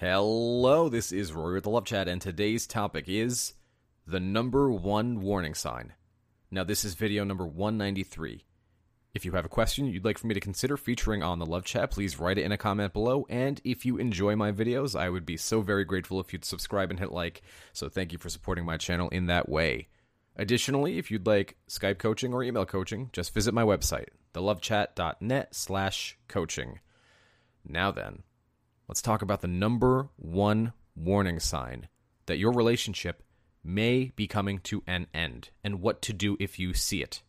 Hello, this is Rory with the Love Chat, and today's topic is the number one warning sign. Now, this is video number 193. If you have a question you'd like for me to consider featuring on the Love Chat, please write it in a comment below. And if you enjoy my videos, I would be so very grateful if you'd subscribe and hit like. So thank you for supporting my channel in that way. Additionally, if you'd like Skype coaching or email coaching, just visit my website, thelovechat.net slash coaching. Now then, let's talk about the number one warning sign that your relationship may be coming to an end and what to do if you see it.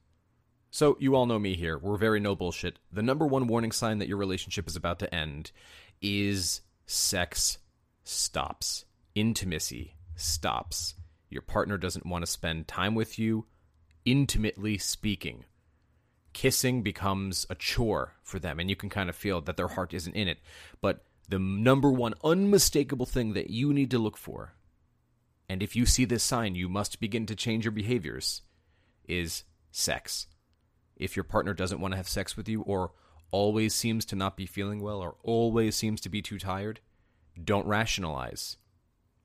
So, you all know me here. We're very no bullshit. The number one warning sign that your relationship is about to end is sex stops, intimacy stops. Your partner doesn't want to spend time with you, intimately speaking. Kissing becomes a chore for them, and you can kind of feel that their heart isn't in it. But the number one unmistakable thing that you need to look for, and if you see this sign, you must begin to change your behaviors, is sex if your partner doesn't want to have sex with you or always seems to not be feeling well or always seems to be too tired, don't rationalize.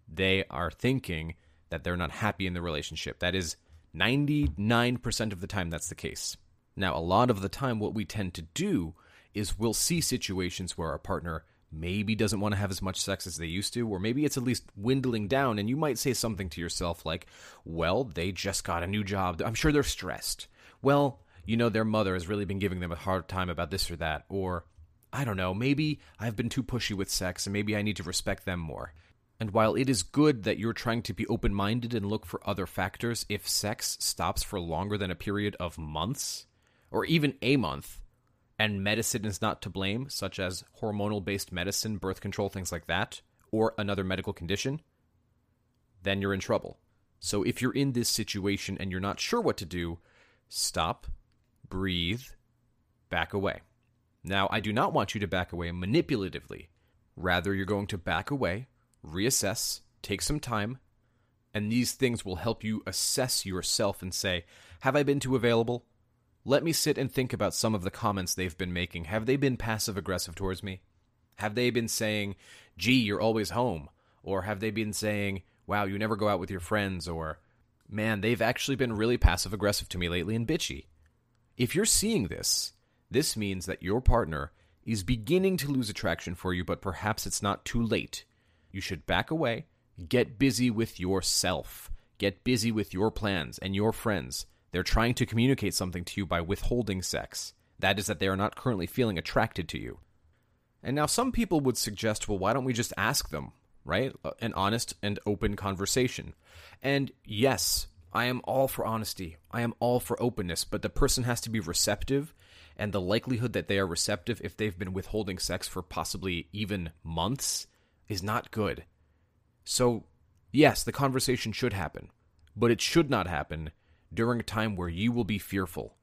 They are thinking that they're not happy in the relationship. That is 99% of the time that's the case. Now, a lot of the time, what we tend to do is we'll see situations where our partner maybe doesn't want to have as much sex as they used to, or maybe it's at least dwindling down, and you might say something to yourself like, Well, they just got a new job. I'm sure they're stressed. Well, you know, their mother has really been giving them a hard time about this or that. Or, I don't know, maybe I've been too pushy with sex and maybe I need to respect them more. And while it is good that you're trying to be open minded and look for other factors, if sex stops for longer than a period of months, or even a month, and medicine is not to blame, such as hormonal based medicine, birth control, things like that, or another medical condition, then you're in trouble. So if you're in this situation and you're not sure what to do, stop, breathe, back away. Now, I do not want you to back away manipulatively. Rather, you're going to back away, reassess, take some time, and these things will help you assess yourself and say, Have I been too available? Let me sit and think about some of the comments they've been making. Have they been passive aggressive towards me? Have they been saying, Gee, you're always home? Or have they been saying, Wow, you never go out with your friends? Or, Man, they've actually been really passive aggressive to me lately and bitchy. If you're seeing this, this means that your partner is beginning to lose attraction for you, but perhaps it's not too late. You should back away, get busy with yourself, get busy with your plans and your friends. They're trying to communicate something to you by withholding sex. That is, that they are not currently feeling attracted to you. And now, some people would suggest, well, why don't we just ask them, right? An honest and open conversation. And yes, I am all for honesty. I am all for openness, but the person has to be receptive, and the likelihood that they are receptive if they've been withholding sex for possibly even months is not good. So, yes, the conversation should happen, but it should not happen during a time where you will be fearful,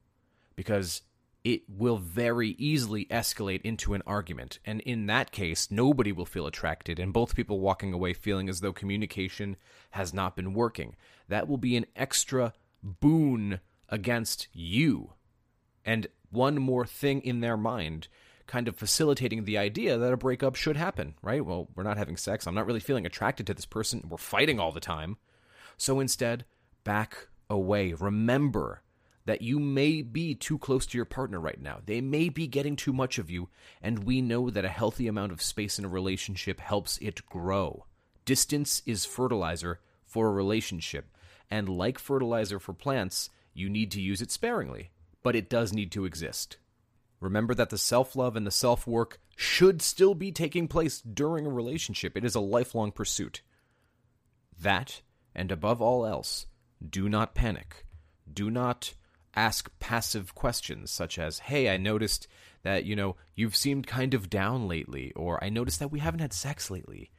because it will very easily escalate into an argument. And in that case, nobody will feel attracted, and both people walking away feeling as though communication has not been working. That will be an extra boon against you. And one more thing in their mind, kind of facilitating the idea that a breakup should happen, right? Well, we're not having sex. I'm not really feeling attracted to this person. We're fighting all the time. So instead, back away. Remember that you may be too close to your partner right now. They may be getting too much of you, and we know that a healthy amount of space in a relationship helps it grow. Distance is fertilizer for a relationship, and like fertilizer for plants, you need to use it sparingly, but it does need to exist. Remember that the self love and the self work should still be taking place during a relationship. It is a lifelong pursuit. That, and above all else, do not panic. Do not ask passive questions such as, "Hey, I noticed that, you know, you've seemed kind of down lately," or "I noticed that we haven't had sex lately."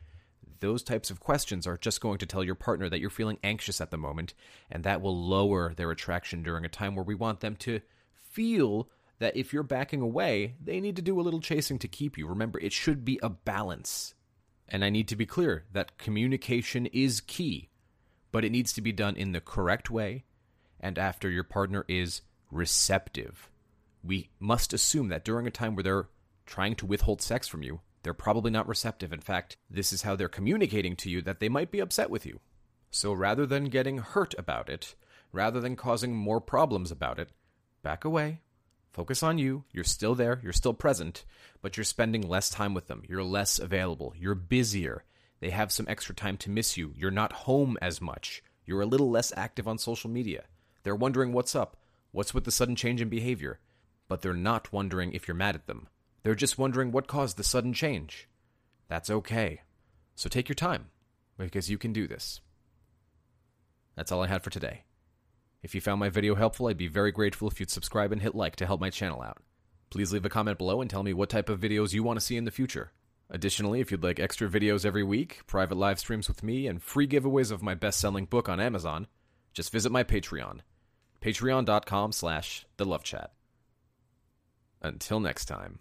Those types of questions are just going to tell your partner that you're feeling anxious at the moment, and that will lower their attraction during a time where we want them to feel that if you're backing away, they need to do a little chasing to keep you. Remember, it should be a balance. And I need to be clear that communication is key, but it needs to be done in the correct way and after your partner is receptive. We must assume that during a time where they're trying to withhold sex from you, they're probably not receptive. In fact, this is how they're communicating to you that they might be upset with you. So rather than getting hurt about it, rather than causing more problems about it, back away, focus on you. You're still there, you're still present, but you're spending less time with them. You're less available, you're busier. They have some extra time to miss you. You're not home as much. You're a little less active on social media. They're wondering what's up, what's with the sudden change in behavior, but they're not wondering if you're mad at them. They're just wondering what caused the sudden change. That's okay. So take your time, because you can do this. That's all I had for today. If you found my video helpful, I'd be very grateful if you'd subscribe and hit like to help my channel out. Please leave a comment below and tell me what type of videos you want to see in the future. Additionally, if you'd like extra videos every week, private live streams with me, and free giveaways of my best-selling book on Amazon, just visit my Patreon. Patreon.com slash The Love Chat. Until next time.